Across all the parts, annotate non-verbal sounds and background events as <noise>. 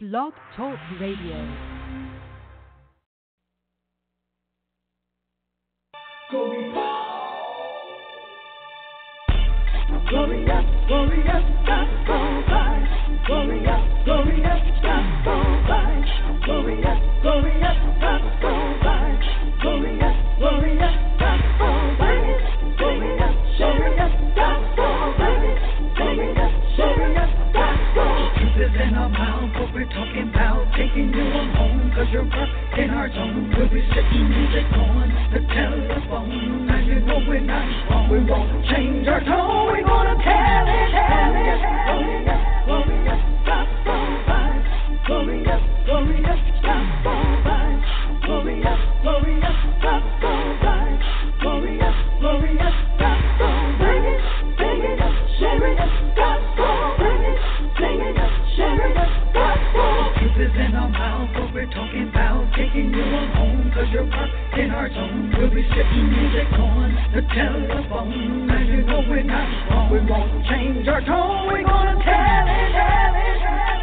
Blog Talk Radio. Glorious, glorious, gospel vibes. Glorious, glorious, gospel vibes. Glorious, glorious, gospel vibes. Glorious, glorious, in our mouth, what we're talking about. Taking you on home, cause you're up in our zone. We'll be sitting music on the telephone. Now you know we're not wrong. We won't change our tone. We're gonna tell it, tell it. Glorious, glorious, gospel Taking you on home, cause you're up in our zone. We'll be sitting music on the telephone. Now you know we're not wrong. We won't change our tone. We're gonna tell it, tell it, tell it.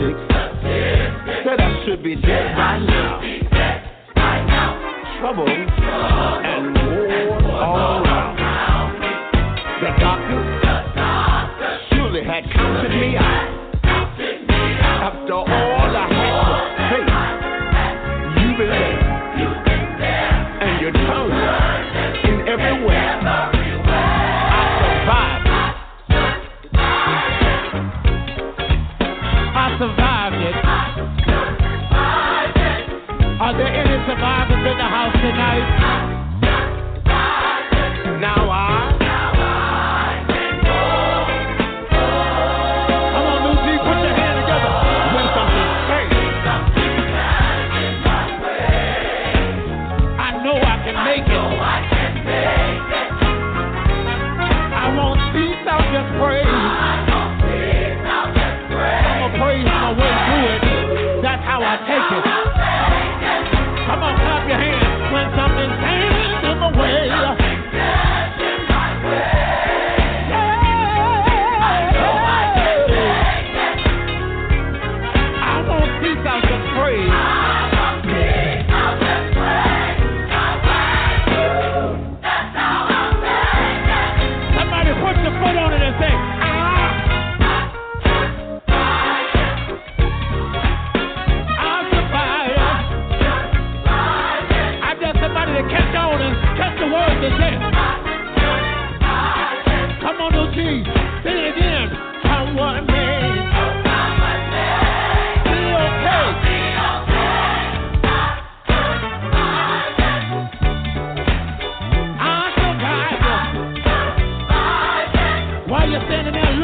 Statistics I should be dead by now. Trouble and war all around. The doctors surely had counted me out. After all Are there any survivors in the house tonight? Now I.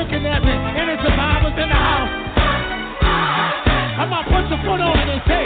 looking at me, any survivors in the house? Come on, put your foot on it and say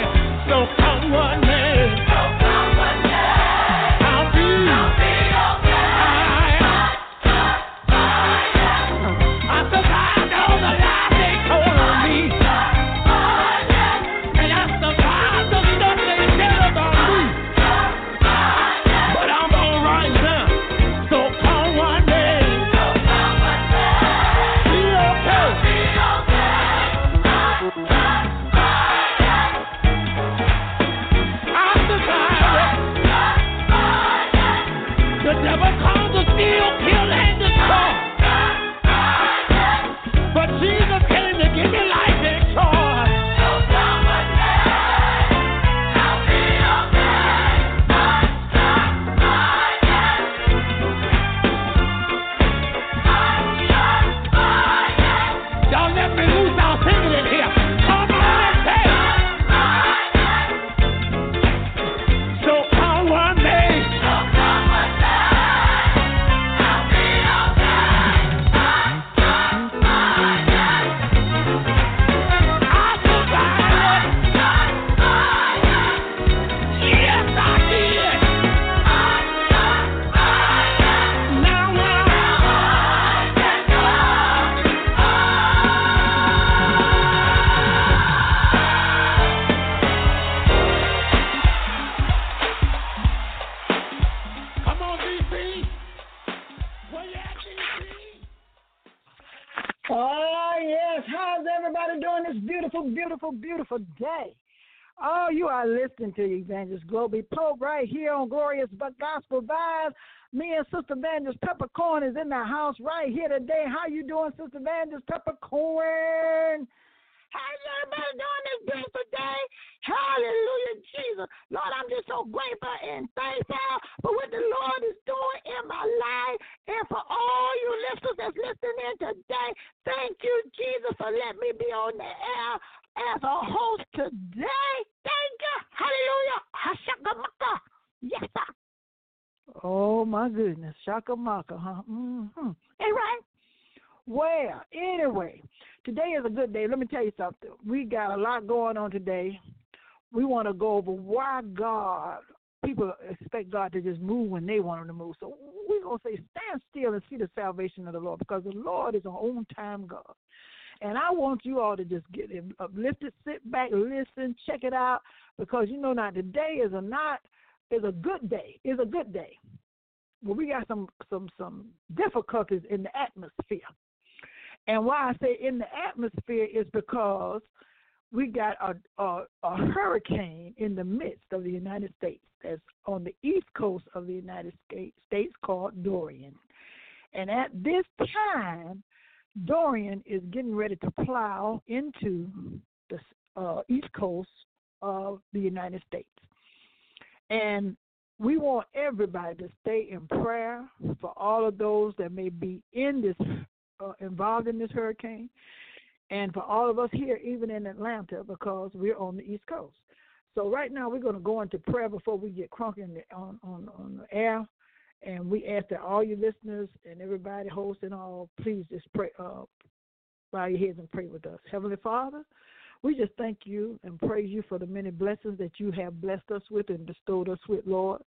beautiful, day? Oh, you are listening to Evangelist Globee Pope right here on Glorious but Gospel Vibes. Me and Sister Evangelist Peppercorn is in the house right here today. How you doing, Sister Evangelist Peppercorn? How's everybody doing this beautiful day? Hallelujah, Jesus. Lord, I'm just so grateful and thankful for what the Lord is doing in my life and for all you listeners that's listening in today. Thank you, Jesus, for letting me be on the air as a host today. Thank you. Hallelujah. Hashakamaka. Yes, sir. Oh, my goodness. Shakamaka, huh? Mm-hmm. Hey, right? Well, anyway, today is a good day. Let me tell you something. We got a lot going on today. We want to go over why God, people expect God to just move when they want Him to move. So we're going to say, stand still and see the salvation of the Lord because the Lord is an on time God. And I want you all to just get uplifted, sit back, listen, check it out, because you know now today is a not is a good day. Is a good day. Well, we got some some some difficulties in the atmosphere. And why I say in the atmosphere is because we got a, a, a hurricane in the midst of the United States that's on the east coast of the United States States called Dorian. And at this time, Dorian is getting ready to plow into the uh, east coast of the United States. And we want everybody to stay in prayer for all of those that may be in this uh, involved in this hurricane, and for all of us here, even in Atlanta, because we're on the East Coast. So right now, we're going to go into prayer before we get crunk on, on on the air, and we ask that all your listeners and everybody, hosts and all, please just pray, uh, bow your heads and pray with us. Heavenly Father, we just thank you and praise you for the many blessings that you have blessed us with and bestowed us with, Lord.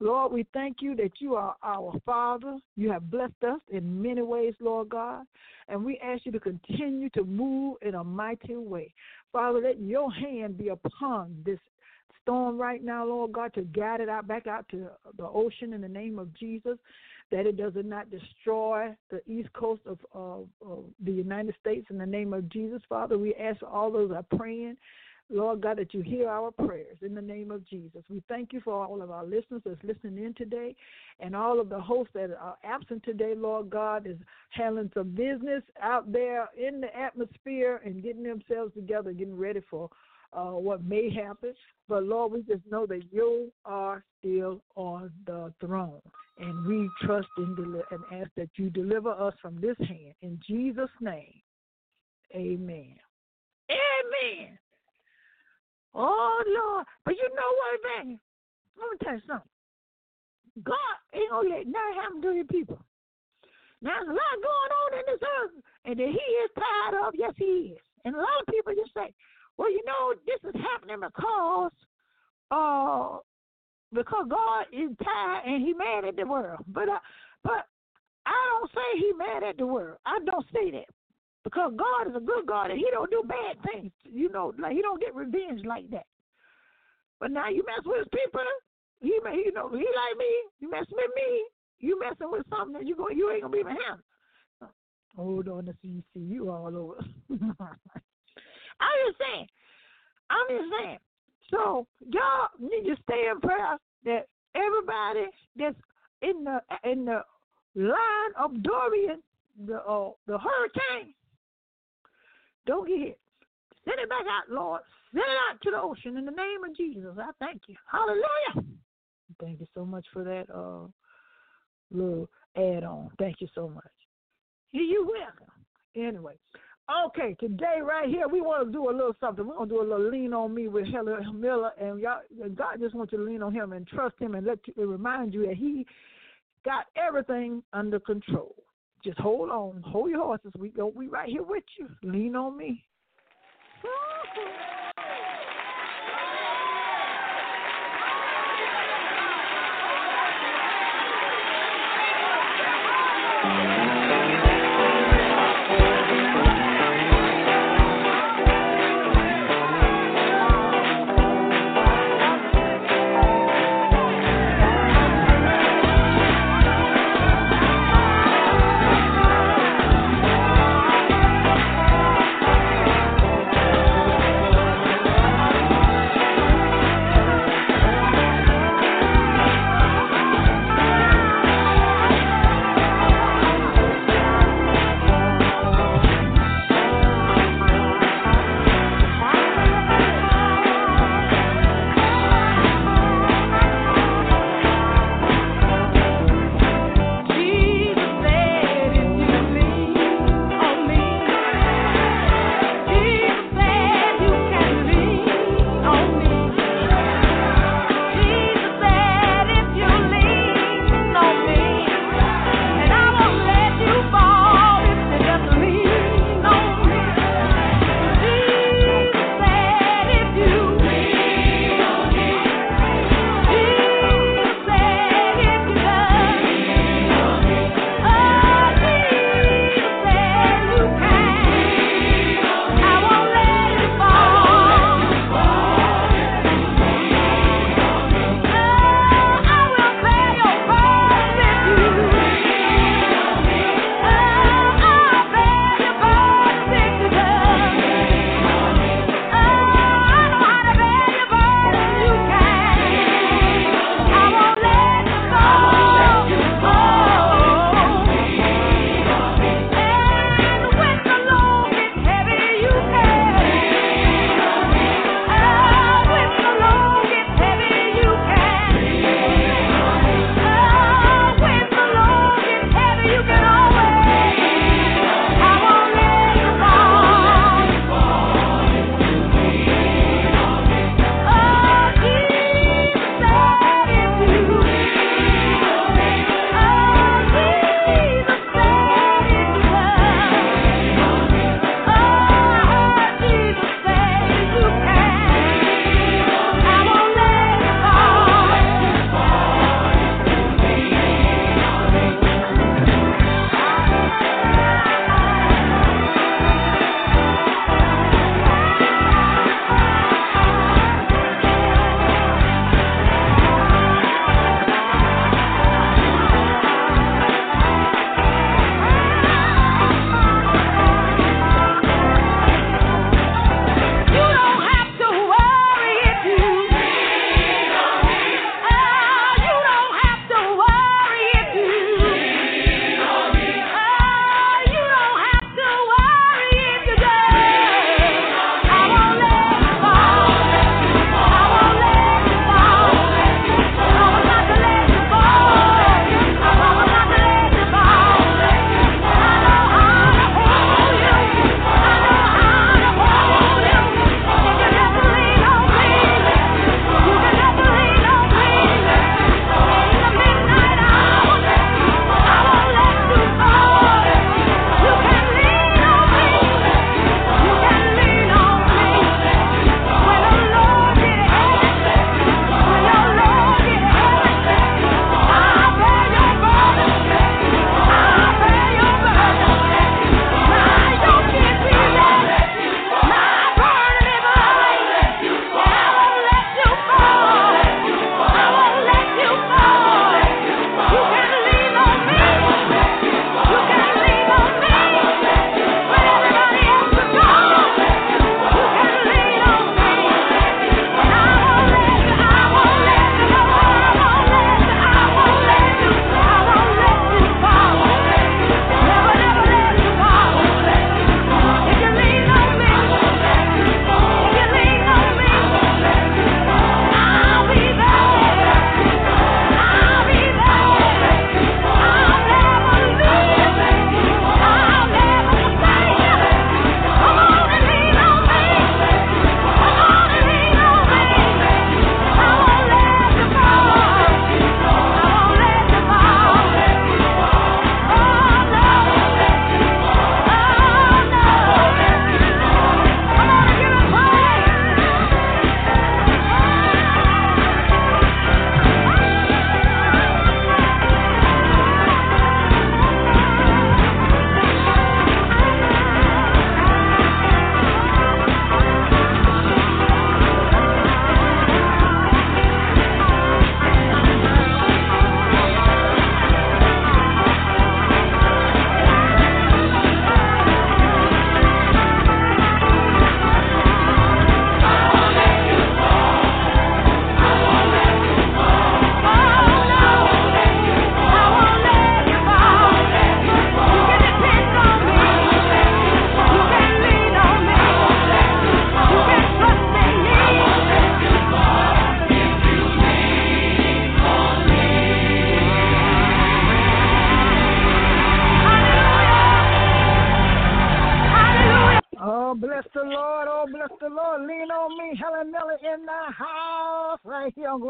Lord, we thank you that you are our Father. You have blessed us in many ways, Lord God. And we ask you to continue to move in a mighty way. Father, let your hand be upon this storm right now, Lord God, to guide it out back out to the ocean in the name of Jesus, that it does not destroy the east coast of, of, of the United States in the name of Jesus, Father. We ask all those are praying Lord God, that you hear our prayers in the name of Jesus. We thank you for all of our listeners that's listening in today and all of the hosts that are absent today, Lord God, is handling some business out there in the atmosphere and getting themselves together, getting ready for uh, what may happen. But Lord, we just know that you are still on the throne. And we trust in deli- and ask that you deliver us from this hand. In Jesus' name, amen. Amen. Oh Lord, but you know what, man? Let me tell you something. God ain't gonna let nothing happen to his people. Now there's a lot going on in this earth, and that he is tired of. Yes, he is. And a lot of people just say, "Well, you know, this is happening because, uh, because God is tired and He mad at the world." But, uh, but I don't say He mad at the world. I don't say that. Because God is a good God and He don't do bad things. You know, like He don't get revenge like that. But now you mess with His people, He, may, you know, He like me. You mess with me, you messing with something that you go, you ain't gonna be handle. Hold on, to see, see you all over. <laughs> I'm just saying. I'm just saying. So y'all need to stay in prayer that everybody that's in the in the line of Dorian, the uh, the hurricane, don't get hit. Send it back out, Lord. Send it out to the ocean in the name of Jesus. I thank you. Hallelujah. Thank you so much for that uh, little add on. Thank you so much. You're welcome. Anyway, okay, today right here we want to do a little something. We're gonna do a little lean on me with Helen Miller, and y'all, God just wants you to lean on Him and trust Him and let you, remind you that He got everything under control. Just hold on, hold your horses. We go, we right here with you. Lean on me. <laughs>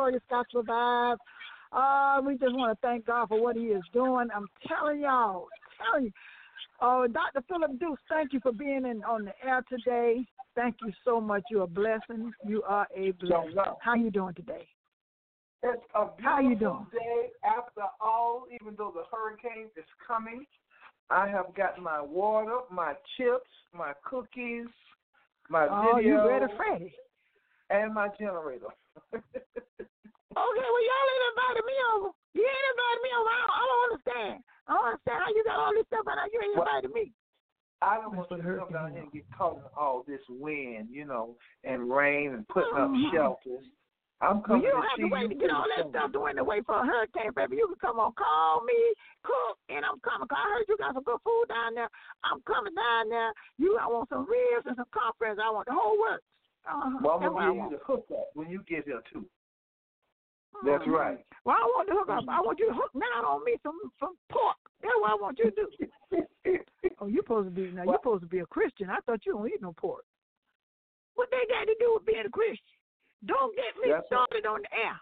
Glorious Gospel Vibes. Uh, we just want to thank God for what He is doing. I'm telling y'all, telling you. Uh, Dr. Phillip Dukes, thank you for being in on the air today. Thank you so much. You're a blessing. You are a blessing. How you doing today? It's a How you beautiful doing? day after all, even though the hurricane is coming. I have got my water, my chips, my cookies, my Oh, video, you ready, Freddie? and my generator. <laughs> Okay, well, y'all ain't invited me over. You ain't invited me over. I don't, I don't understand. I don't understand how you got all this stuff and you ain't What? invited me. I don't That's want to come hurricane down here is. and get caught in all this wind, you know, and rain and putting up Mhm. shelters. I'm coming. Well, you don't to have to wait to get pretty all that soon. stuff doing the wait for a hurricane, baby. You can come on, call me, cook, and I'm coming. 'Cause I heard you got some good food down there. I'm coming down there. You, I want some ribs and some conference. I want the whole works. Uh-huh. Well, I'm That's what I gonna give want. you the hookup when you get here too. That's Mhm. right. Well, I want to hook up. I want you to hook down on me some some pork. That's what I want you to do. <laughs> Oh, you're supposed to be now. You Well- supposed to be a Christian. I thought you don't eat no pork. What they got to do with being a Christian? Don't get me That's right. on the air.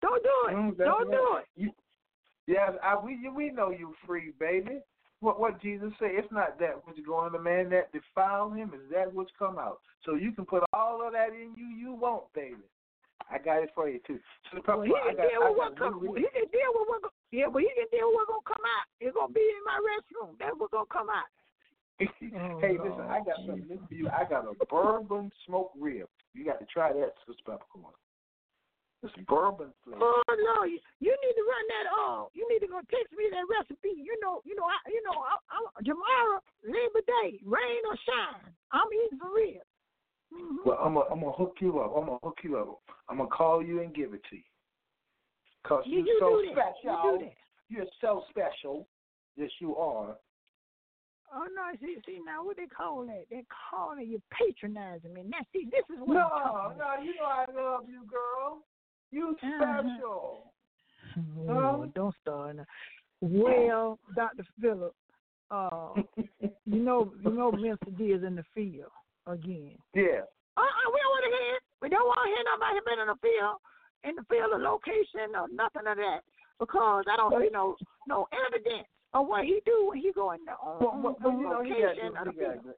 Don't do it. Mm, don't do it. You, yes, I, we we know you free, baby. What what Jesus say? It's not that which go in the man that defile him, is that which come out. So you can put all of that in you you want, baby. I got it for you too. So the Well, he can got, deal with what come. He can deal with what. Yeah, but he can deal with what's gonna come out. It's gonna be in my restroom. That's what's gonna come out. Oh, <laughs> hey, listen, I got oh, something new for you. I got a bourbon smoked rib. You got to try that, Sister Peppercorn. It's bourbon flavor. Oh no, you, you need to run that off. You need to go text me that recipe. You know, you know, I, you know, I, I, tomorrow, Labor Day, rain or shine, I'm eating for real. Mhm. Well, I'm gonna I'm gonna hook you up. I'm gonna hook you up. I'm gonna call you and give it to you. Cause you, you're you so special. You. You're so special. Yes, you are. Oh no, see, see now what they call that? They call it you patronizing me. Now see, this is what No, I'm talking about. no, you know I love you, girl. You Uh-huh. special. Oh, don't start now. Well, Dr. Phillip, uh, <laughs> you know, you know, Mr. D is in the field again. Yeah. Uh-uh, we don't want to hear. We don't want to hear nobody been in the field, in the field of location or nothing of that, because I don't see no no evidence of what he do when he go in the on, Well, well, well, you know, he location got, of the field.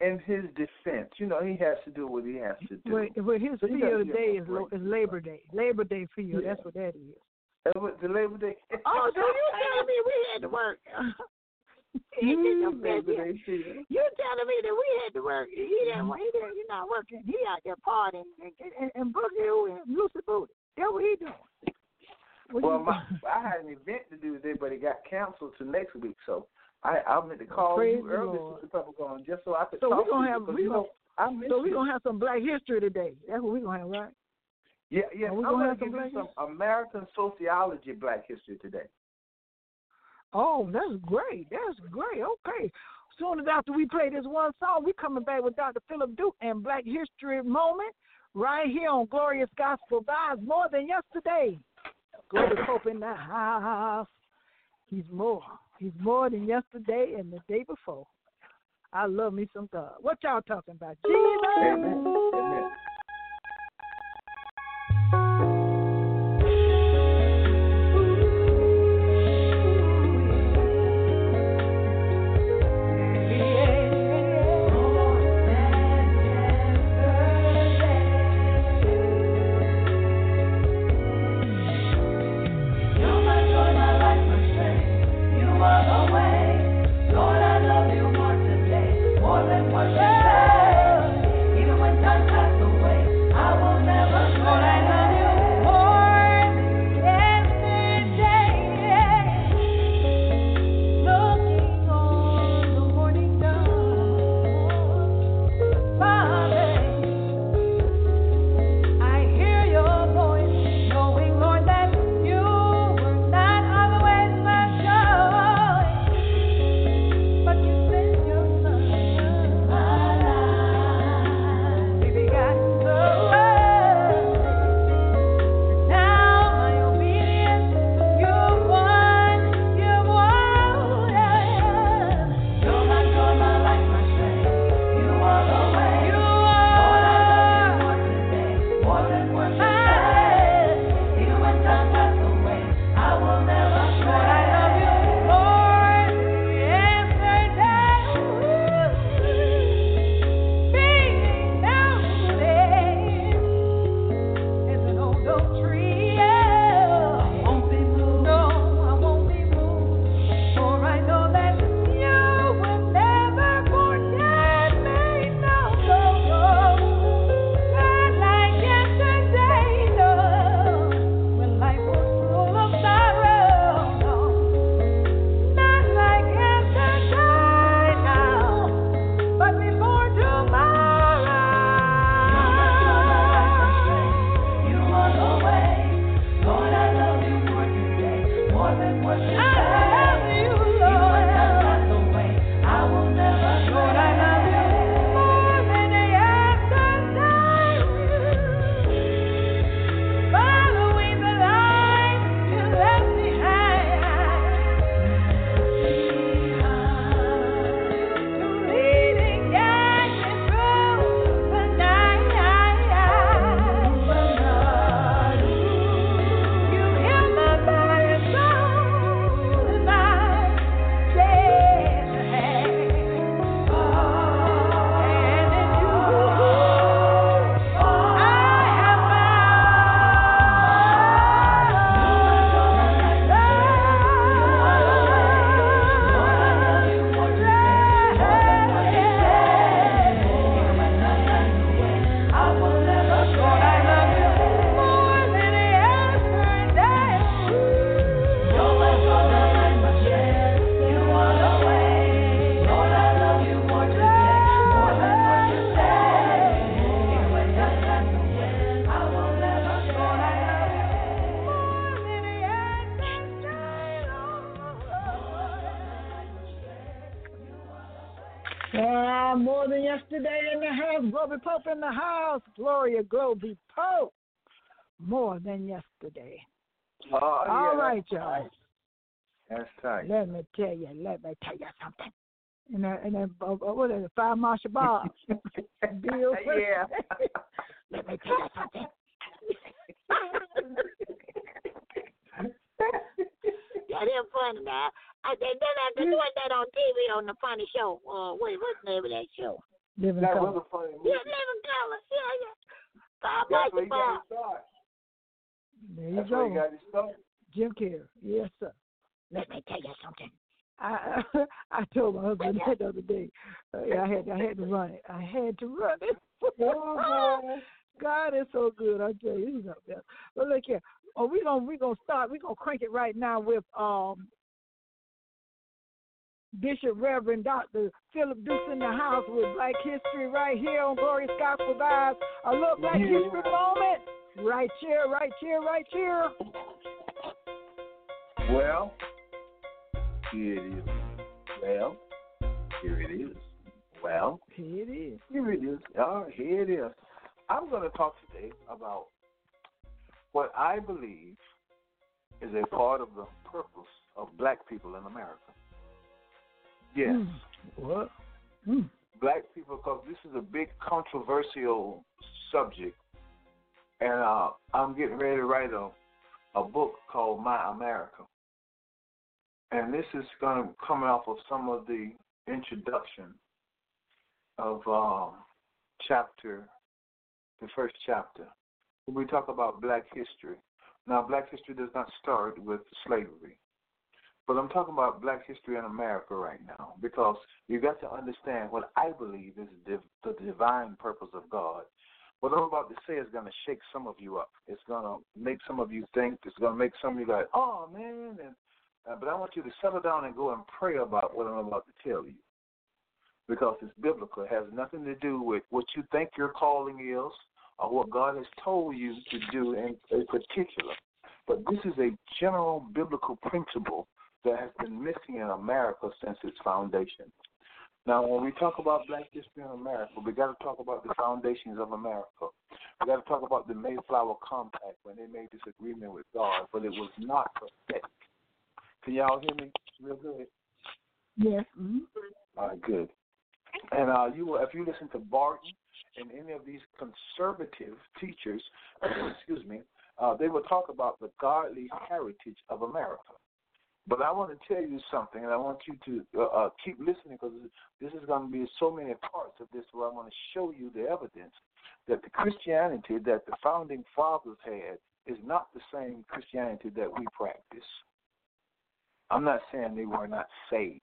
in his defense, you know, he has to do what he has to do. But, but his So field day is lo- is Labor Day. Labor Day field. Yeah. That's what that is. The Labor Day. Oh, <laughs> so you telling me we had to work? <laughs> he did no Mm, Labor business. Day field. You telling me that we had to work? He didn't. He didn't. He's not working. He out there partying and and, and boogie and loosey booty. That's what he doing. What Well, you- my, I had an event to do today, but it got canceled to next week. So I I meant to call praise you the early, Lord. Sister Peppercorn, just so I could So we talk gonna to have- 'cause, we you gonna- know, I miss so we're gonna have some Black History today. That's what we're gonna have, right? Yeah, yeah. Are we I'm gonna gonna have some give you Black some American sociology Black history today. Oh, that's great. That's great. Okay. Soon as after we play this one song, we coming back with Dr. Phillip Duke and Black History Moment right here on Glorious Gospel Vibes more than yesterday. Globee Pope in the house. He's more. He's more than yesterday and the day before. I love me some God. What y'all talking about? Jesus. Amen. Amen. Gloria Globee Pope. More than yesterday. Oh, All yeah, right, y'all. That's tight. Let me tell you, let me tell you something. And that, and that, uh, uh, what is it, Five Marshal Bob? <laughs> Bill. yeah. let me tell you something. Yeah, they're funny now. I they then after doing that on TV on the funny show. Uh, wait, what's the name of that show? Living That color. was a funny movie. Yeah, Living Color. Yeah, yeah. Bob That's where Marshall he got Bob. his start. There you That's where go. he got his start. Jim Carrey. Yes, sir. Let me tell you something. I <laughs> I told my husband that the other day. Uh, yeah, I had I had to run it. I had to run it. <laughs> God is so good. I tell you, he's up there. But look here. Oh, we gonna we gonna start. We gonna crank it right now with um Bishop Reverend Doctor Phillip Dukes in the house with Black History right here on Glorious Gospel Vibes. A little Black Yeah. History moment. Right here, right here, right here. Well, here it is. Well, here it is. Well, Here it is. here it is. Right, here it is. I'm going to talk today about what I believe is a part of the purpose of black people in America. Yes, Mm. What? Mm. black people, because this is a big controversial subject, and uh, I'm getting ready to write a, a book called My America. And this is going to come off of some of the introduction of um, chapter, the first chapter. When we talk about black history. Now, black history does not start with slavery. But I'm talking about black history in America right now because you got to understand what I believe is div- the divine purpose of God. What I'm about to say is going to shake some of you up. It's going to make some of you think. It's going to make some of you go, oh, man. And, uh, but I want you to settle down and go and pray about what I'm about to tell you because it's biblical. It has nothing to do with what you think your calling is or what God has told you to do in, in particular. But this is a general biblical principle that has been missing in America since its foundation. Now, when we talk about black history in America, we got to talk about the foundations of America. We got to talk about the Mayflower Compact when they made this agreement with God, but it was not prophetic. Can y'all hear me real good? Yes. Mm-hmm. All right, good. And uh, you, will- if you listen to Barton and any of these conservative teachers, <coughs> excuse me, uh, they will talk about the godly heritage of America. But I want to tell you something, and I want you to uh, uh, keep listening because this is going to be so many parts of this where I want to show you the evidence that the Christianity that the founding fathers had is not the same Christianity that we practice. I'm not saying they were not saved.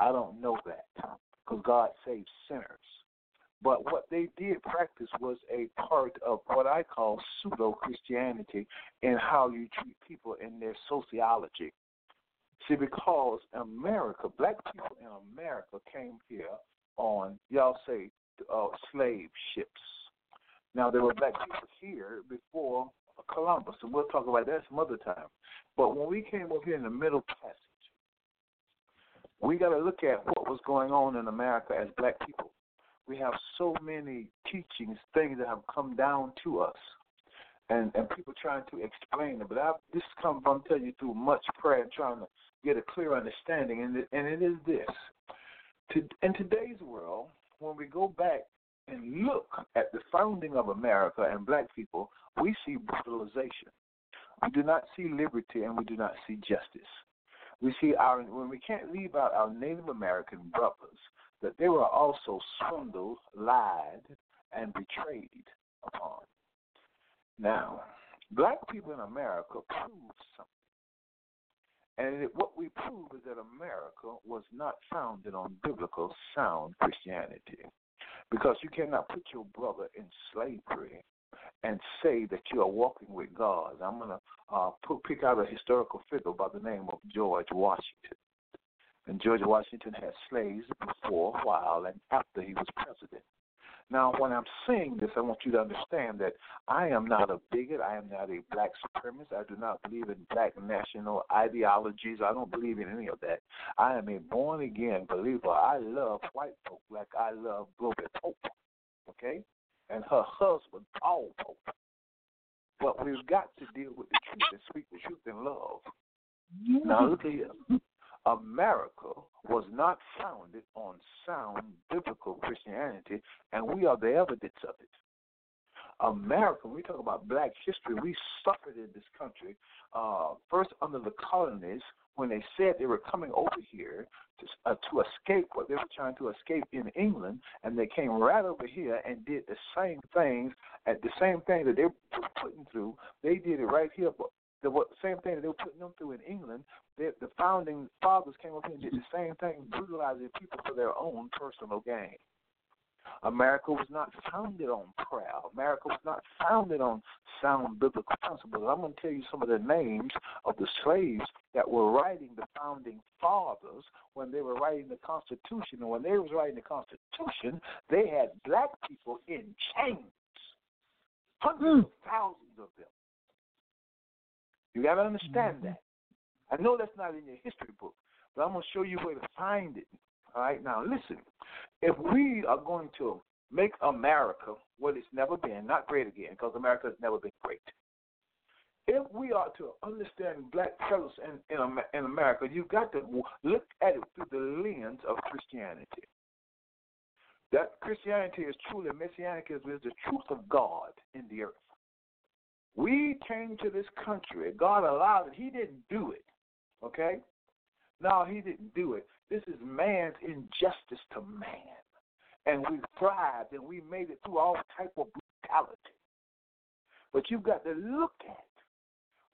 I don't know that because God saves sinners. But what they did practice was a part of what I call pseudo Christianity in how you treat people in their sociology. See, because America, black people in America came here on, y'all say, uh, slave ships. Now, there were black people here before Columbus, and we'll talk about that some other time. But when we came over here in the Middle Passage, we got to look at what was going on in America as black people. We have so many teachings, things that have come down to us, and and people trying to explain it. But I, this comes from telling you through much prayer and trying to get a clear understanding, and it, and it is this: to, in today's world, when we go back and look at the founding of America and black people, we see brutalization. We do not see liberty, and we do not see justice we see our when we can't leave out our Native American brothers that they were also swindled, lied, and betrayed upon. Now, black people in America proved something. And what we prove is that America was not founded on biblical sound Christianity. Because you cannot put your brother in slavery and say that you are walking with God. I'm going to uh, pick out a historical figure by the name of George Washington. And George Washington had slaves before, while, and after he was president. Now, when I'm saying this, I want you to understand that I am not a bigot. I am not a black supremacist. I do not believe in black national ideologies. I don't believe in any of that. I am a born again believer. I love white folk like I love Globee Pope, okay? And her husband, Paul Pope. But we've got to deal with the truth and speak the truth in love. Now, look at here. America was not founded on sound biblical Christianity, and we are the evidence of it. America, when we talk about black history, we suffered in this country, uh, first under the colonies when they said they were coming over here to, uh, to escape what they were trying to escape in England, and they came right over here and did the same things, at the same thing that they were putting through. They did it right here, but the what, same thing that they were putting them through in England. They, the founding fathers came up here and did the same thing, brutalizing people for their own personal gain. America was not founded on prayer. America was not founded on sound biblical principles. I'm going to tell you some of the names of the slaves that were writing the founding fathers when they were writing the Constitution. And when they was writing the Constitution, they had black people in chains, hundreds hmm. of thousands of them. You got to understand mm-hmm. that. I know that's not in your history book, but I'm going to show you where to find it. All right, now listen. If we are going to make America what it's never been, not great again, because America has never been great. If we are to understand black fellows in, in, in America, you've got to look at it through the lens of Christianity. That Christianity is truly messianic, is the truth of God in the earth. We came to this country. God allowed it. He didn't do it. Okay? No, he didn't do it. This is man's injustice to man. And we thrived and we made it through all type of brutality. But you've got to look at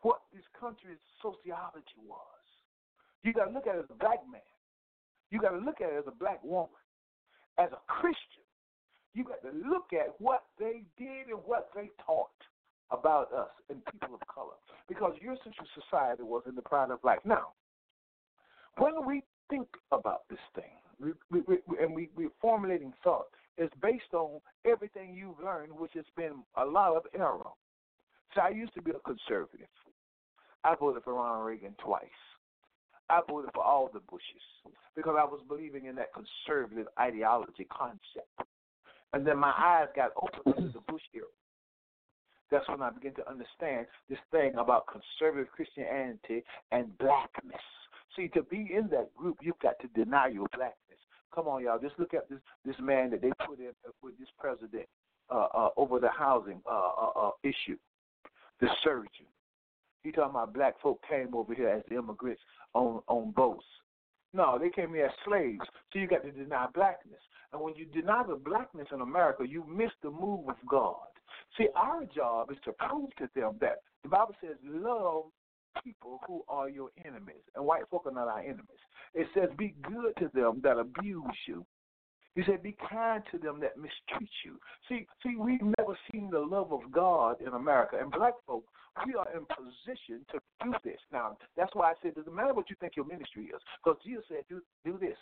what this country's sociology was. You got to look at it as a black man. You got to look at it as a black woman. As a Christian, you got to look at what they did and what they taught about us and people of color because Eurocentric society was in the pride of life. Now, when we think about this thing, we, we, we, and we, we're formulating thought, it's based on everything you've learned, which has been a lot of error. So I used to be a conservative. I voted for Ronald Reagan twice. I voted for all the Bushes because I was believing in that conservative ideology concept. And then my eyes got opened to the Bush era that's when I begin to understand this thing about conservative Christianity and blackness. See, to be in that group, you've got to deny your blackness. Come on, y'all. Just look at this this man that they put in with this president uh, uh, over the housing uh, uh, uh, issue, the surgeon. He talking about black folk came over here as immigrants on on boats. No, they came here as slaves. So you got to deny blackness. And when you deny the blackness in America, you miss the move of God. See, our job is to prove to them that the Bible says, love people who are your enemies. And white folk are not our enemies. It says, be good to them that abuse you. He said, be kind to them that mistreat you. See, see, we've never seen the love of God in America. And black folk, we are in position to do this. Now, that's why I said, it doesn't matter what you think your ministry is. Because Jesus said, do, do this.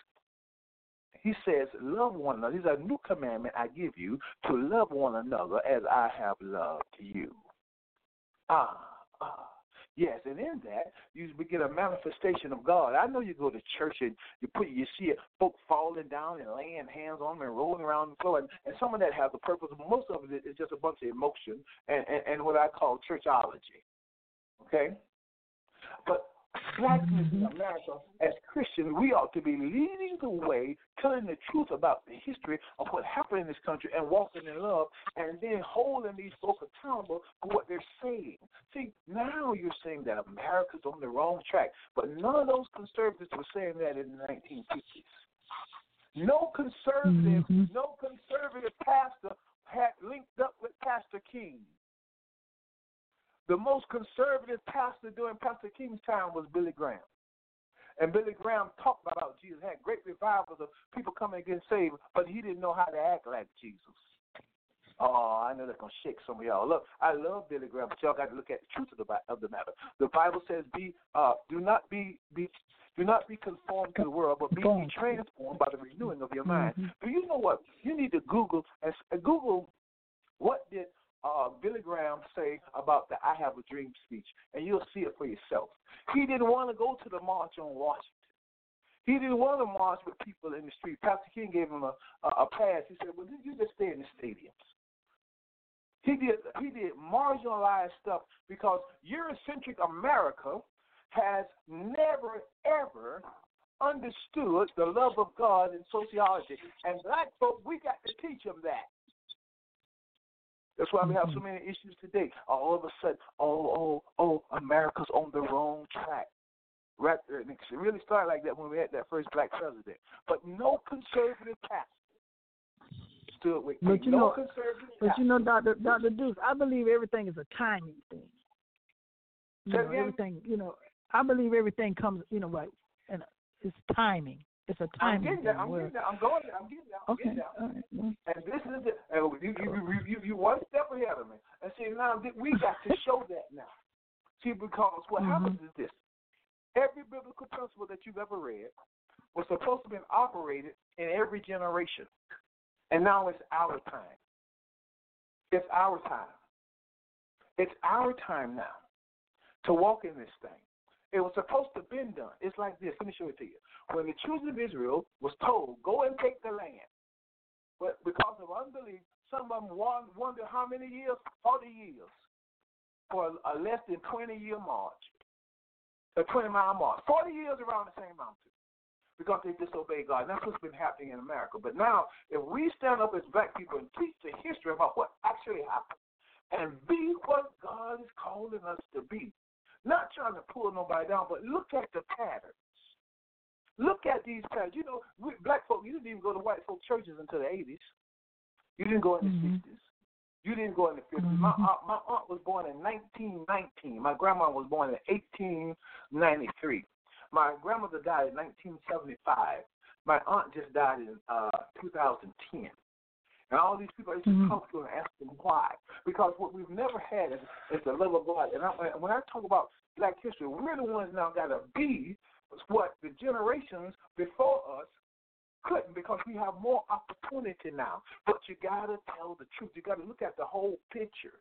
He says, Love one another. He's a new commandment I give you to love one another as I have loved you. Ah, ah. Yes, and in that you begin a manifestation of God. I know you go to church and you put you see it, folk falling down and laying hands on them and rolling around the floor, and, and some of that has a purpose. Most of it is just a bunch of emotion and, and, and what I call churchology. Okay, but blackness in America, as Christians, we ought to be leading the way, telling the truth about the history of what happened in this country and walking in love, and then holding these folks accountable for what they're saying. See, now you're saying that America's on the wrong track, but none of those conservatives were saying that in the 1950s. No conservative, mm-hmm. no conservative pastor had linked up with Pastor King. The most conservative pastor during Pastor King's time was Billy Graham. And Billy Graham talked about Jesus, had great revivals of people coming and getting saved, but he didn't know how to act like Jesus. Oh, I know that's gonna shake some of y'all. Look, I love Billy Graham, but y'all got to look at the truth of the of the matter. The Bible says, "Be, uh, do not be be." Do not be conformed to the world, but be transformed by the renewing of your mind. Mm-hmm. Do you know what? You need to Google and Google what did uh, Billy Graham say about the "I Have a Dream" speech, and you'll see it for yourself. He didn't want to go to the march on Washington. He didn't want to march with people in the street. Pastor King gave him a, a, a pass. He said, "Well, you just stay in the stadiums." He did he did marginalized stuff because Eurocentric America has never ever understood the love of God in sociology, and black folk we got to teach them that. That's why we have so mm-hmm. many issues today. All of a sudden, oh, oh, oh, America's on the wrong track. Right, it really started like that when we had that first black president. But no conservative pastor stood with But you no know- conservative But pastor. you know, Doctor Doctor Deuce, I believe everything is a timing thing. You know, everything. You know, I believe everything comes. You know, right, and it's timing. It's a I'm timing getting there. I'm getting there. I'm going there. I'm getting there. I'm okay. getting there. All right. well, And this is the, and you, you, you, you, you one step ahead of me. And see, now we got to show <laughs> that now. See, because what Mhm. happens is this every biblical principle that you've ever read was supposed to be operated in every generation. And now it's our time. It's our time. It's our time now to walk in this thing. It was supposed to have been done. It's like this. Let me show it to you. When the children of Israel was told, go and take the land, but because of unbelief, some of them won- wondered how many years? 40 years for a, a less than 20 year march, a 20 mile march. 40 years around the same mountain because they disobeyed God. And that's what's been happening in America. But now, if we stand up as black people and teach the history about what actually happened and be what God is calling us to be, not trying to pull nobody down, but look at the patterns. Look at these patterns. You know, we, black folk, you didn't even go to white folk churches until the 80s. You didn't go in the Mhm. 60s. You didn't go in the 50s. My, Mhm. aunt, my aunt was born in 1919. My grandma was born in 1893. My grandmother died in 1975. My aunt just died in uh, 2010. And all these people, used to Mhm. talk to and ask them why. Because what we've never had is, is the love of God. And I, when I talk about black history, we're the ones now got to be what the generations before us couldn't because we have more opportunity now. But you got to tell the truth. You got to look at the whole picture.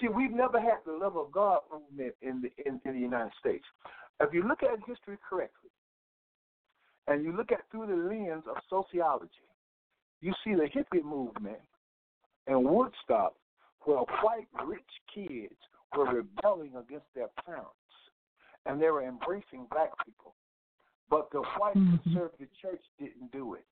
See, we've never had the love of God movement in the in, in the United States. If you look at history correctly, and you look at through the lens of sociology, you see the hippie movement in Woodstock, where white rich kids were rebelling against their parents, and they were embracing black people. But the white Mhm. conservative church didn't do it.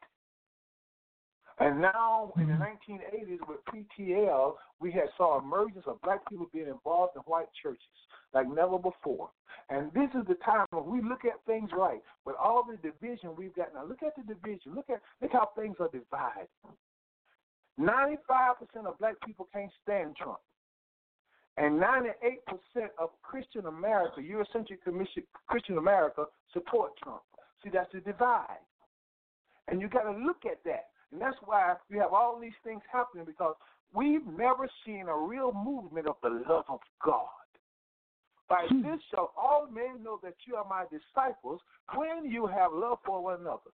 And now in the Mhm. 1980s with PTL, we had saw emergence of black people being involved in white churches like never before. And this is the time when we look at things right. With all the division we've got now, look at the division. Look at look how things are divided. Ninety-five percent of black people can't stand Trump, and ninety-eight percent of Christian America, Eurocentric Commission, Christian America, support Trump. See, that's the divide, and you got to look at that. And that's why we have all these things happening because we've never seen a real movement of the love of God. By hmm. this shall all men know that you are my disciples when you have love for one another.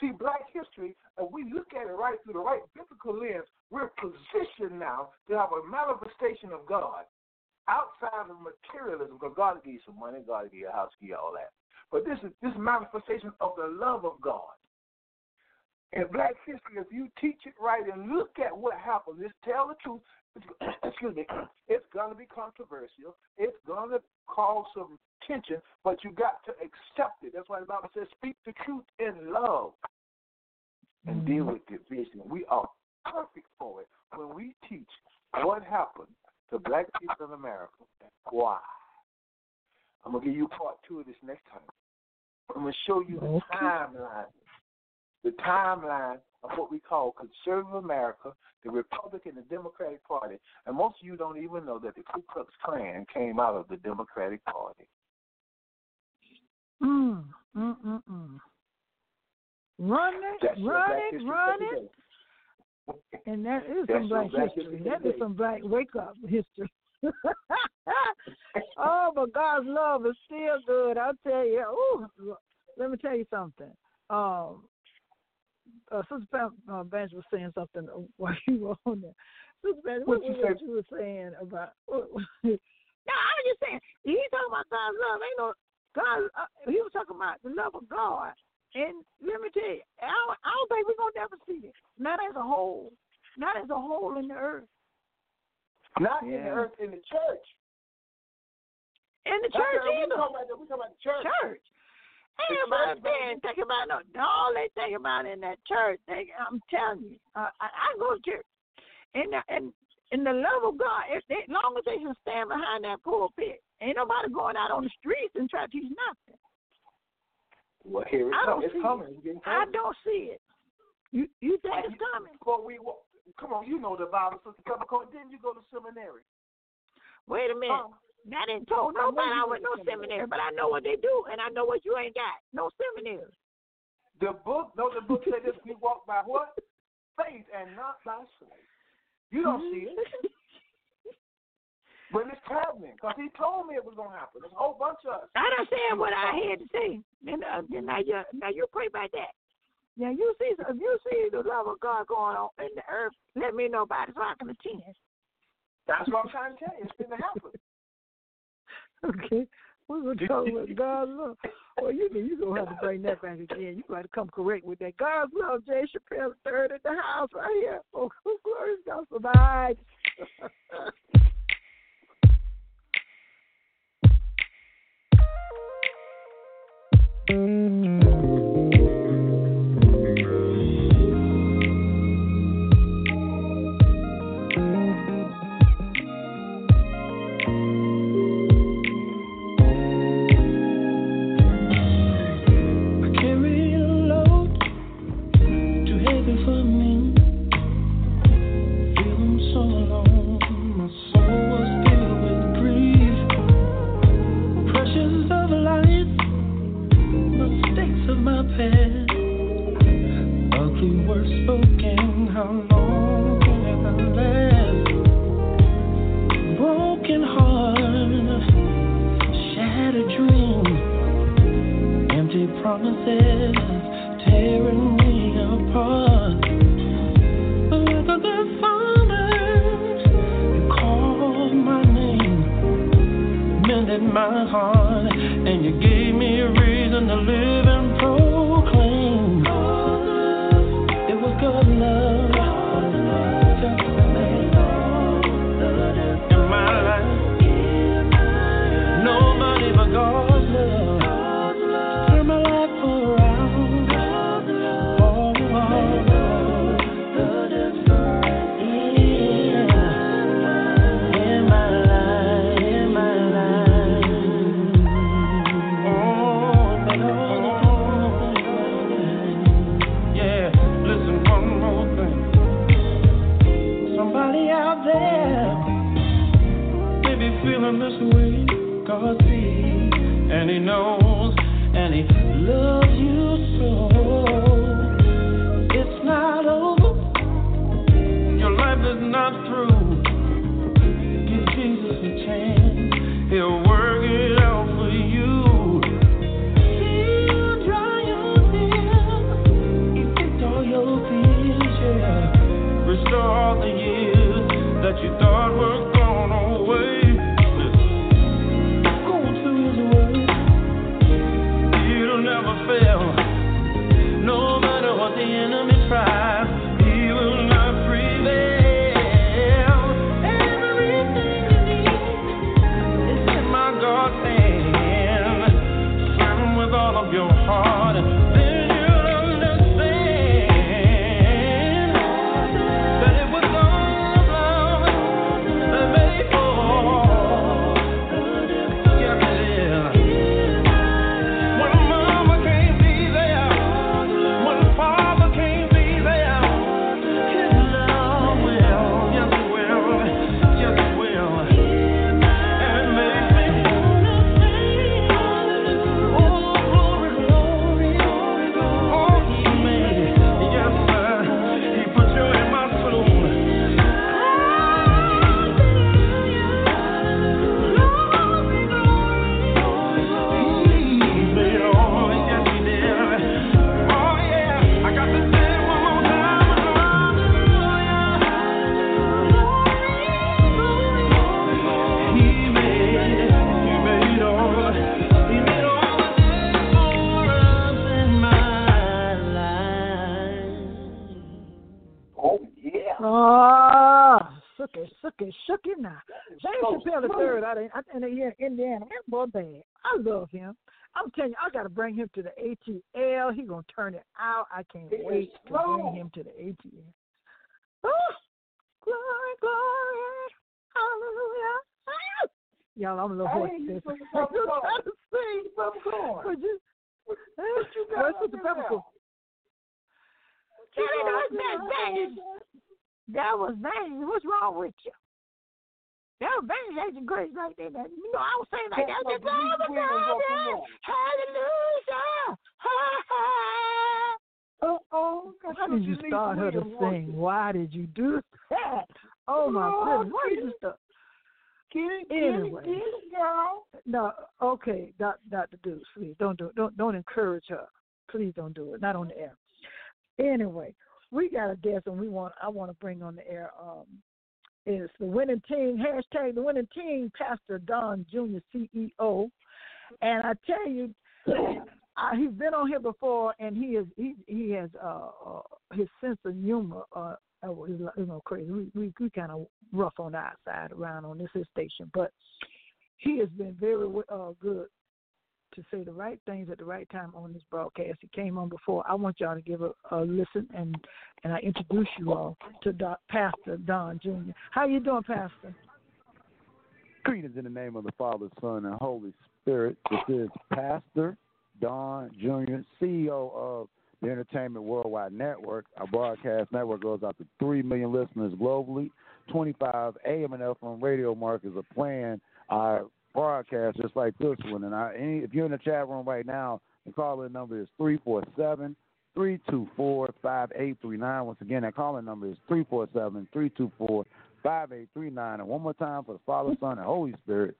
See, black history, if we look at it right through the right biblical lens, we're positioned now to have a manifestation of God outside of materialism, because God will give you some money, God will give you a house, give you all that. But this is this manifestation of the love of God. In black history, if you teach it right and look at what happened, just tell the truth. <coughs> Excuse me. It's going to be controversial. It's going to cause some tension, but you got to accept it. That's why the Bible says, "Speak the truth in love and mm-hmm. deal with division." We are perfect for it when we teach what happened to black people in America. And why? I'm gonna give you part two of this next time. I'm gonna show you the timeline the timeline of what we call conservative America, the Republican and Democratic Party. And most of you don't even know that the Ku Klux Klan came out of the Democratic Party. Mm, mm, mm, mm. Run it, That's run it, run it. And that is That's some black black history. history That is some black wake up history. <laughs> oh, but God's love is still good. I'll tell you. Ooh, let me tell you something. Um, uh, Sister Pam, uh, Banjo was saying something <laughs> while you were on there. Sister Banjo, what What you say? you were saying about? <laughs> no, I was just saying. He talking about God's love. Ain't no God. Uh, he was talking about the love of God. And let me tell you, I don't, I don't think we're gonna never see it. Not as a whole. Not as a whole in the earth. Not in the earth, in the church. In the That's church what either. talking about, we talking about the church. church. Church, there ain't thinking about no. All they think about in that church. They, I'm telling you, uh, I, I go to church, and and in the love of God, if they, as long as they can stand behind that pulpit, ain't nobody going out on the streets and try to teach nothing. Well, here it I don't. It's see coming. it. It's getting I don't see it. You you think it's coming? Well, we wa- come on. You know the Bible, Sister Peppercorn. Didn't you go to seminary? Wait a minute. Oh. I didn't told know nobody I went no to seminary. seminary, but I know what they do, and I know what you ain't got. No seminary. The book, no, the book said this: we walk by what? Faith and not by sight. You don't see it, but it's happening because he told me it was gonna happen. There's a whole bunch of us. I done said what I had to say. Then, uh, then now you now you pray about that. Now you see if you see the love of God going on in the earth, let me know about it so I can attend. That's what I'm trying to tell you. It's gonna happen. <laughs> Okay. We're gonna <laughs> talk about God's love. Well, you know, you gonna have to bring that back again. You got to come correct with that. God's love, Jay Chappelle third in the house right here. Oh, glory to God survive. I feeling this way. God sees and He knows and He loves you so. It's not over. Your life is not through. Give Jesus a chance. He'll work it out for you. Restore all the years that you thought it, shook it, shook it now. James Chappelle the third out of in Indiana. That boy bad. I love him. I'm telling you, I got to bring him to the ATL. He gonna turn it out. I can't wait to bring him to the ATL. Oh, glory, glory, hallelujah. Ah! Y'all, I'm a little hoarse. This. I'm trying to sing. Would you? What you got? What's the peppercorn? Kelly, that was Vegas. That was Vegas. What's wrong with you? That was Vegas acting crazy like that. that. You know, I was saying like that. That's all the time. Hallelujah. Ha ha. Uh oh. Why did you start her to sing? Why did you do that? <laughs> Oh my goodness. Why did you start? Anyway, girl. No, okay, Dr. Deuce, please don't do it. Don't don't encourage her. Please don't do it. Not on the air. Anyway, we got a guest, and we want I want to bring on the air. Um, is the winning team hashtag the winning team Pastor Don Jr. CEO, and I tell you, I, he's been on here before, and he is he he has uh, uh his sense of humor uh is you know crazy. We we, we kind of rough on our side around on this station, but he has been very uh, good to say the right things at the right time on this broadcast. He came on before. I want y'all to give a, a listen and and I introduce you all to Doc, Pastor Don Jr. How you doing, Pastor? Greetings in the name of the Father, Son, and Holy Spirit. This is Pastor Don Jr., CEO of the Entertainment Worldwide Network. Our broadcast network goes out to 3 million listeners globally. 25 AM and FM radio markets are playing our broadcast just like this one. And I, any, if you're in the chat room right now, the call-in number is 347 324 5839. Once again, that calling number is 347 324 5839. And one more time for the Father, Son, and Holy Spirit.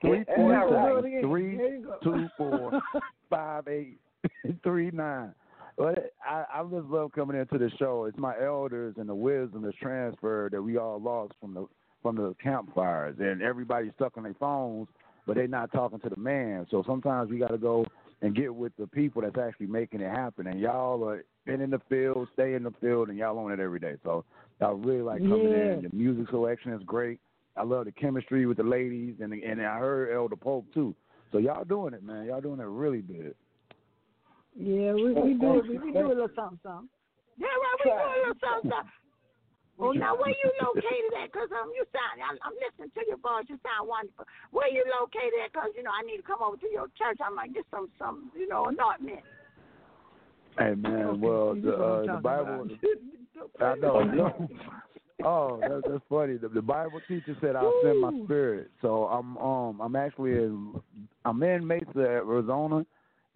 347 324 5839. But I, I just love coming into the show. It's my elders and the wisdom that's transferred that we all lost from the from the campfires, and everybody's stuck on their phones, but they're not talking to the man. So sometimes we got to go and get with the people that's actually making it happen. And y'all are been in the field, stay in the field, and y'all on it every day. So I really like coming yeah. in. The music selection is great. I love the chemistry with the ladies, and and I heard Elder Pope too. So y'all doing it, man. Y'all doing it really good. Yeah, we, we do we, we do a little something, something. Yeah, right, we do a little something, something. Oh, now where you located at? Cause um, you sound. I'm, I'm listening to your voice. You sound wonderful. Where you located at? Cause you know I need to come over to your church. I'm like, get some, some, you know, anointment. Hey man, well the uh, the Bible. <laughs> I know. <laughs> oh, that's, that's funny. The, the Bible teacher said, "I'll send my spirit." So I'm um I'm actually in I'm in Mesa, Arizona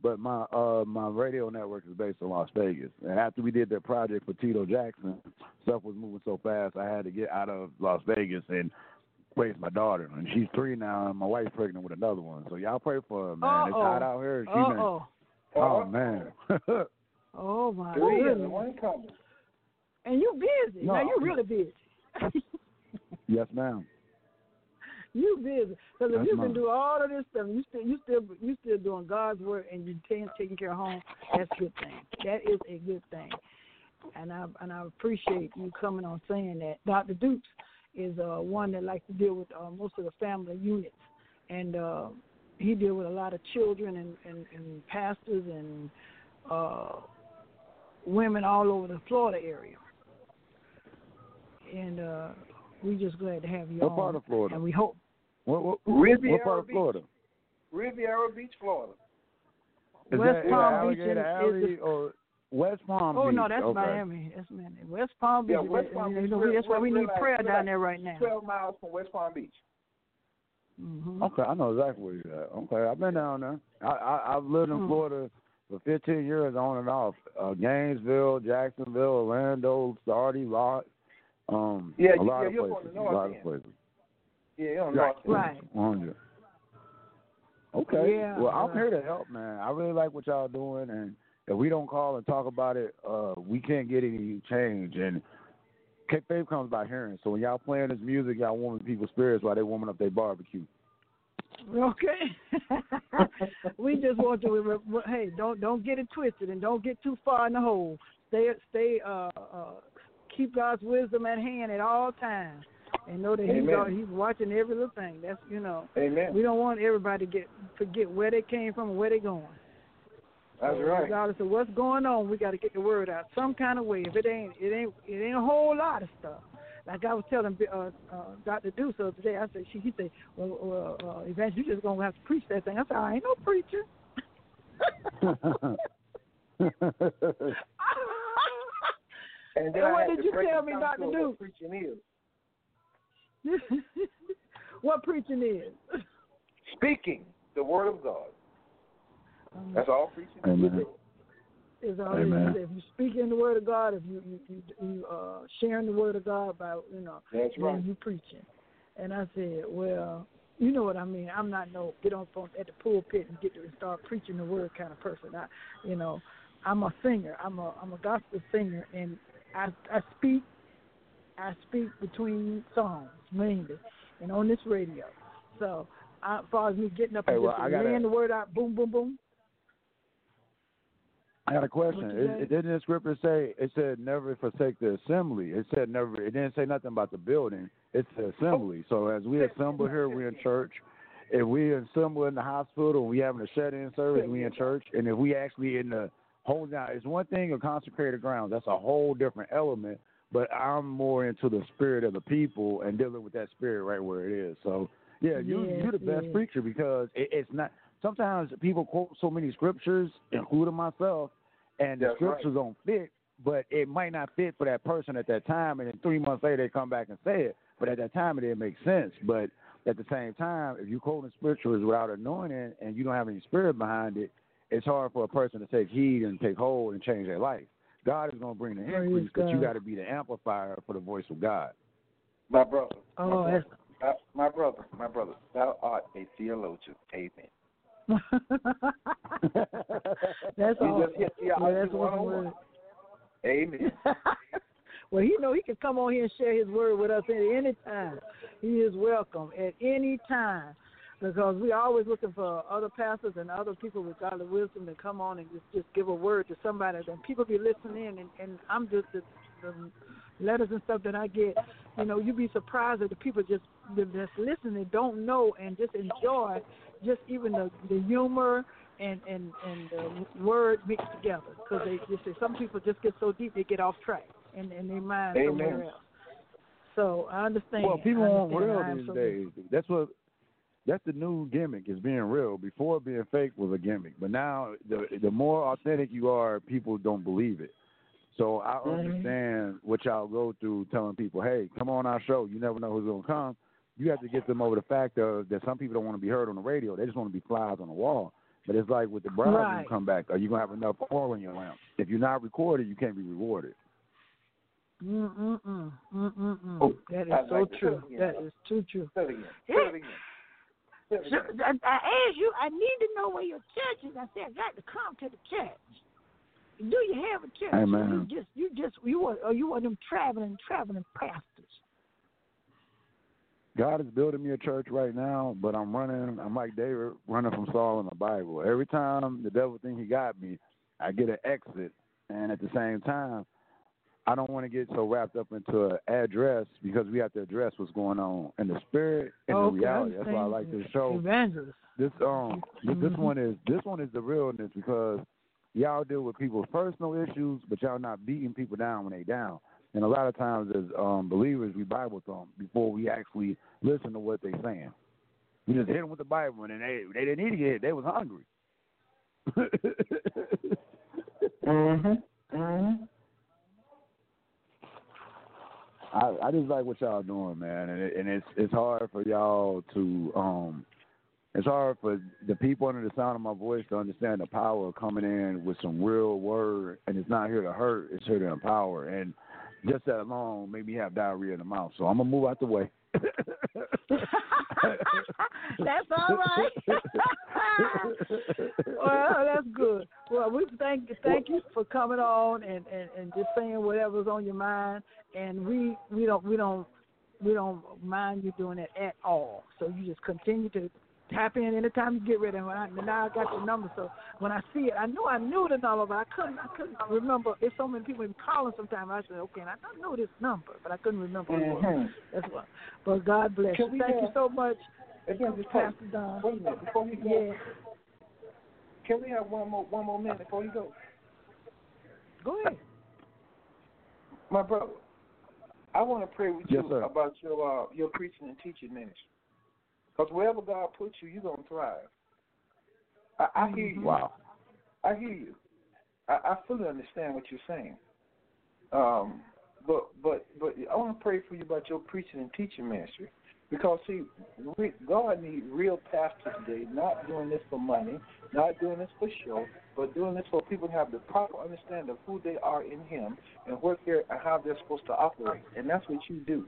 but my uh my radio network is based in Las Vegas. And after we did that project for Tito Jackson, stuff was moving so fast I had to get out of Las Vegas and raise my daughter. And she's three now and my wife's pregnant with another one. So y'all pray for her, man. Uh-oh. It's hot out here. She Uh-oh. been, oh man. <laughs> oh my goodness. goodness. And you busy. No, now you really busy. <laughs> yes, ma'am. You busy because if That's you can do all of this stuff, you still you still you still doing God's work and you taking taking care of home. That's a good thing. That is a good thing, and I and I appreciate you coming on saying that. Dr. Dukes is uh, one that likes to deal with uh, most of the family units, and uh, he deal with a lot of children and and, and pastors and uh, women all over the Florida area, and uh, we just glad to have you What on. part of Florida? And we hope What, what, Riviera what part of Beach. Florida? Riviera Beach, Florida. Is West that Palm Beach Alligator is- Alley is the- or West Palm Oh Beach? Oh no, that's okay. Miami. That's Miami. West Palm Beach. Yeah, West Palm Beach. know, We're- that's why we we're need like- prayer we're down there right now. 12 miles from West Palm Beach. hmm Okay, I know exactly where you're at. Okay, I've been down there. I, I I've lived in Hmm. Florida for 15 years on and off. Uh, Gainesville, Jacksonville, Orlando, Sardi, Lot. Um, Yeah, a lot yeah, of you're places. a lot end. of places. Yeah, you don't Right. Right. 100. Okay. Yeah, well, I'm yeah. here to help, man. I really like what y'all doing, and if we don't call and talk about it, uh, we can't get any change. And K faith comes by hearing. So when y'all playing this music, y'all warming people's spirits while they warming up their barbecue. Okay. <laughs> we just want to. re- re- Hey, don't don't get it twisted and don't get too far in the hole. Stay stay. Uh, uh, keep God's wisdom at hand at all times. And know that he's all, he's watching every little thing. That's you know. Amen. We don't want everybody to get forget where they came from and where they're going. That's right. Regardless of what's going on, we got to get the word out some kind of way. If it ain't, it ain't, it ain't a whole lot of stuff. Like I was telling uh, uh, Dr. Deuce the other day, I said, she, he said, well, well uh, eventually you just gonna have to preach that thing. I said, I ain't no preacher. <laughs> <laughs> And then And what did you tell me, Dr. to what Preaching is <laughs> what preaching is? speaking the word of God. That's all preaching is. Amen. is all Amen. it is. If you speak in the word of God, if you you you, you uh, sharing the word of God by you know, That's then right. you preaching. And I said, well, you know what I mean. I'm not no get on phone at the pulpit and get to start preaching the word kind of person. I, you know, I'm a singer. I'm a I'm a gospel singer, and I I speak I speak between songs mainly, and on this radio. So, I, as far as me getting up and Hey, well, just laying the word out, boom, boom, boom. I got a question. It, it didn't the scripture say it said never forsake the assembly. It said never. It didn't say nothing about the building. It's the assembly. So as we assemble here, we're in church. If we assemble in the hospital, we having a shut-in service, we in church. And if we actually in the hold down, it's one thing a consecrated ground. That's a whole different element. But I'm more into the spirit of the people and dealing with that spirit right where it is. So yeah, you Yes, you're the best yes. preacher because it, it's not. Sometimes people quote so many scriptures, including myself, and the That's right. scriptures don't fit, but it might not fit for that person at that time, and then three months later they come back and say it. But at that time it didn't make sense. But at the same time, if you quoting scriptures without anointing and you don't have any spirit behind it, it's hard for a person to take heed and take hold and change their life. God is going to bring the Praise increase, but you got to be the amplifier for the voice of God. My brother. Oh, my brother. that's Uh, my brother, my brother, thou art a theologian. Amen. <laughs> that's You all. just hit the Yeah, that's one one-on-one. word. Amen. <laughs> well, he know he can come on here and share his word with us at any time. He is welcome at any time because we're always looking for other pastors and other people with godly wisdom to come on and just just give a word to somebody. And people be listening in, and, and I'm just the, the letters and stuff that I get. You know, you'd be surprised that the people just that that's listening don't know and just enjoy just even the the humor and and and the word mixed together because they just say some people just get so deep they get off track and and they mind Amen. somewhere else. So I understand. Well, people I want understand. real these so- days. That's what. That's the new gimmick is being real. Before being fake was a gimmick, but now the the more authentic you are, people don't believe it. So I Mm-hmm. understand what y'all go through, telling people, "Hey, come on our show. You never know who's gonna come." You have to get them over the fact of that some people don't want to be heard on the radio. They just want to be flies on the wall. But it's like with the bride when Right. you come back, are you gonna have enough oil in your lamp? If you're not recorded, you can't be rewarded. Mm mm mm mm mm. Oh, That is I'd so like true. That is too true. Say it again. Say it again. So. I, I asked you, I need to know where your church is. I said, I got to come to the church. Do you have a church? Amen. You just, you just, you want, or you want them traveling, traveling pastors. God is building me a church right now, but I'm running. I'm like David, running from Saul in the Bible. Every time the devil think he got me, I get an exit, and at the same time, I don't want to get so wrapped up into an address because we have to address what's going on in the spirit and Okay, the reality. That's why I like this show. Evangelist. This um this, this one is this one is the realness because y'all deal with people's personal issues, but y'all not beating people down when they down. And a lot of times as um believers we Bible thump before we actually listen to what they're saying. We just hit them with the Bible and then they they didn't need to get hit, they was hungry. <laughs> Mhm. Mhm. I, I just like what y'all doing, man, and it, and it's it's hard for y'all to um, it's hard for the people under the sound of my voice to understand the power of coming in with some real word, and it's not here to hurt, it's here to empower, and just that alone made me have diarrhea in the mouth. So I'm gonna move out the way. <laughs> <laughs> That's all right. <laughs> well, that's good. Well, we thank thank you for coming on and, and, and just saying whatever's on your mind. And we we don't we don't we don't mind you doing it at all. So you just continue to tap in anytime you get ready. When I, now I got your number, so when I see it, I knew I knew the number, but I couldn't I couldn't remember. There's so many people in calling sometimes. I said, okay, and I don't know this number, but I couldn't remember. Who it was. Mhm. That's why. But God bless Can you. we Thank you so much, Evangelist Pastor Pope, Don. Wait a minute. Before we go, Yeah, can we have one more one more minute before you go? go ahead. My brother, I want to pray with Yes, you sir. about your uh, your preaching and teaching ministry. Because wherever God puts you, you're gonna thrive. I, I hear you. Wow. I hear you. I, I fully understand what you're saying. Um, but but but I want to pray for you about your preaching and teaching ministry. Because see, we, God needs real pastors today, not doing this for money, not doing this for show, but doing this so people have the proper understanding of who they are in Him and what they're and how they're supposed to operate. And that's what you do.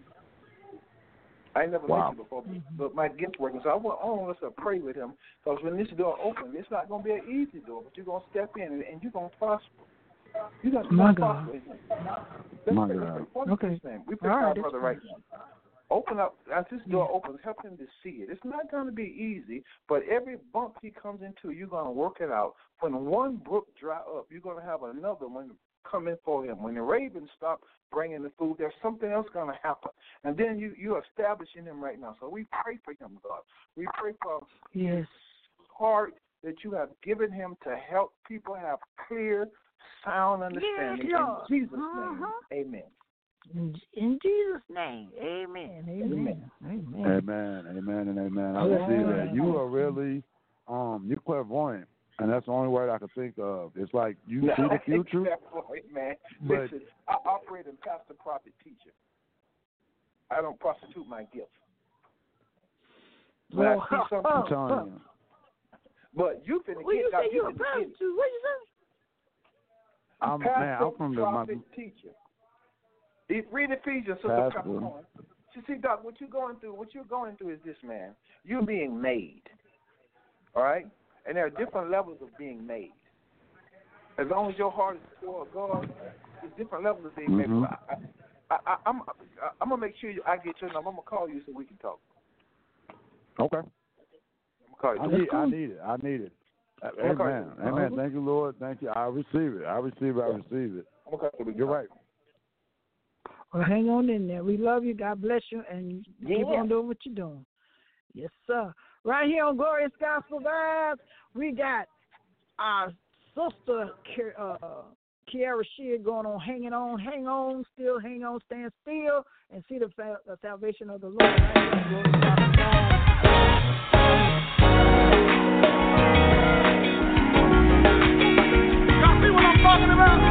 I never Wow. met you before, but my gift working. So I want, I want us to pray with him because when this door opens, it's not going to be an easy door, but you're going to step in and, and you're going to prosper. You're going to My prosper. God. Let's My pray, God. let's Okay. in Jesus' name, We pray All for right, our brother right now. Open up as this door opens, help him to see it. It's not going to be easy, but every bump he comes into, you're going to work it out. When one brook dry up, you're going to have another one come in for him. When the ravens stop bringing the food, there's something else going to happen, and then you you're establishing him right now. So we pray for him, God. We pray for Yes. heart that you have given him to help people have clear, sound understanding. Lord. In Jesus' Uh-huh. name, Amen. In, in Jesus' name, amen. Amen. Amen. Amen, amen, and amen. I Amen. receive that. You are really, um, you're clairvoyant, and that's the only word I can think of. It's like you see the <laughs> future, Exactly, man. but Listen, I operate in pastor, prophet, teacher. I don't prostitute my gift. When I see something, I'm telling you. but you finna Well, you get out. say you a finna get it. prostitute. What you say? I'm pastor, man, I'm from the my, prophet, teacher. E- Read Ephesians, Sister Pastor. Peppercorn. You see, Doc, what you're going through, what you're going through is this, man. You're being made. All right? And there are different levels of being made. As long as your heart is toward God, there's different levels of being made. Mhm. I, I, I, I'm, I, I'm gonna make sure you, I get your number. I'm gonna call you so we can talk. okay. I'm gonna call you. I need, I need it. I need it. Amen. call you. Amen. Thank you, Lord. Thank you. I receive it. I receive it. I receive it. I'm call you. so we can You're right. Well, hang on in there. We love you. God bless you, and keep on doing what you're doing. Yes, sir. Right here on Glorious Gospel Vibes, we got our sister uh, Kierra Sheard going on, hanging on, hang on, still hang on, stand still, and see the, fa- the salvation of the Lord. Right here on Glorious Gospel Vibes. Y'all see what I'm talking about?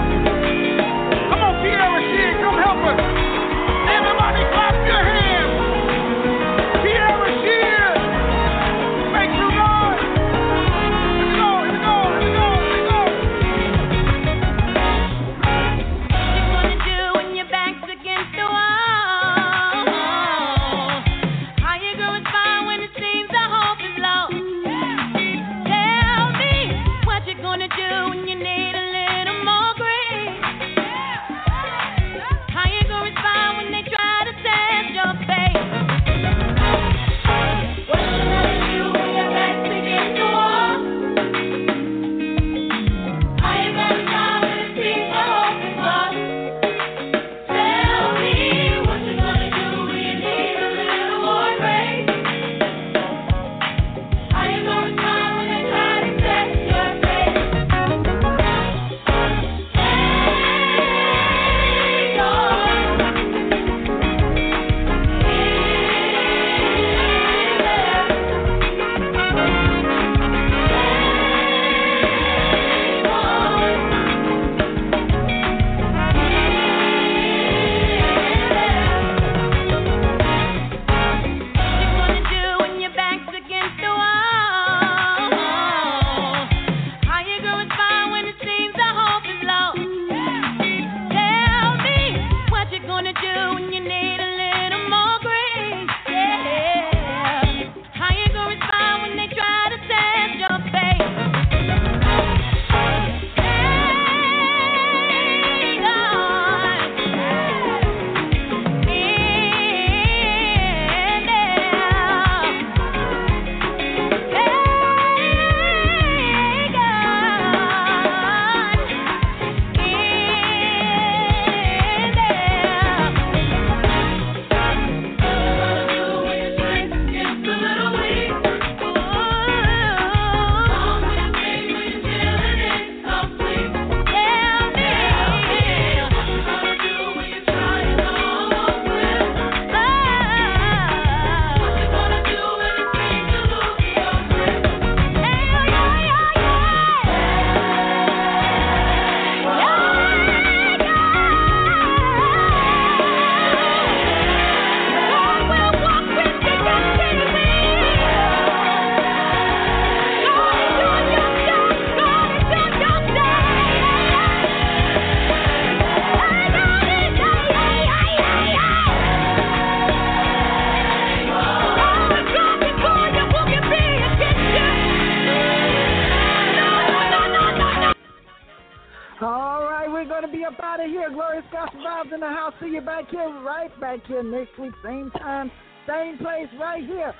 Back here next week, same time, same place, right here.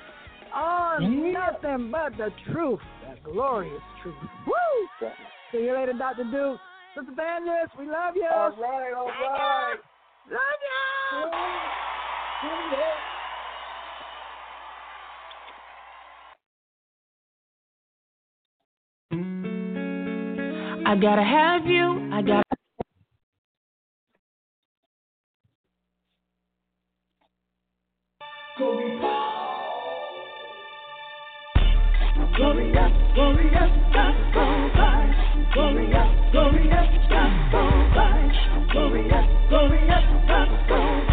On nothing but the truth, the glorious truth. Woo! See you later, Dr. Duke. Sister Evangelist, we love you. All right, all right. Love ya. I gotta have you. I gotta. Glorious, glorious gospel vibes. Glorious, glorious gospel vibes. Glorious, glorious gospel